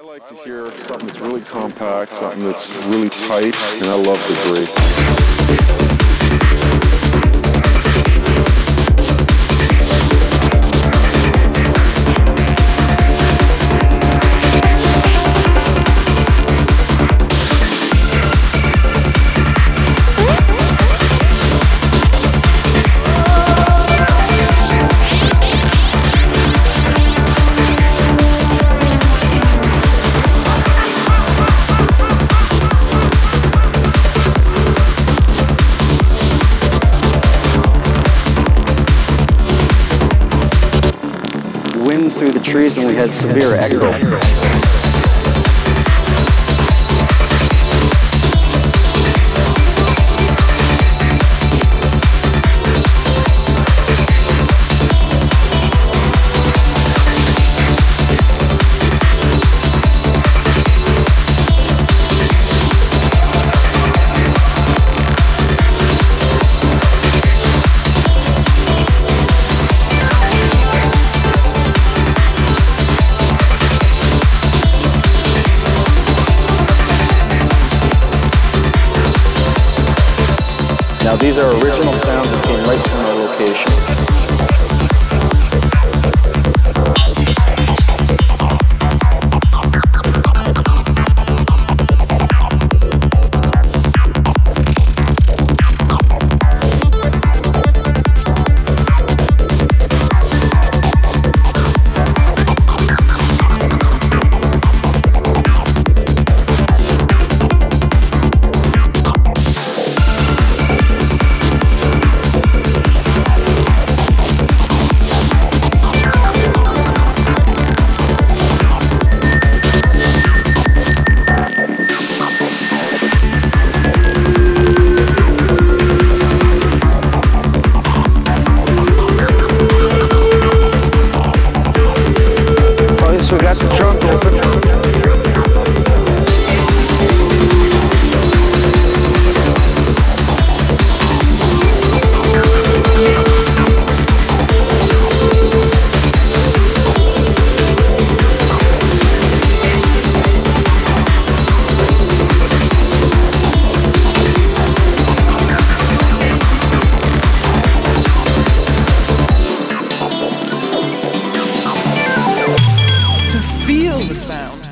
I like to hear something that's really compact, something that's really tight, and I love debris. Wind through the trees and we had severe echo. Now these are original sounds that came right. The sound.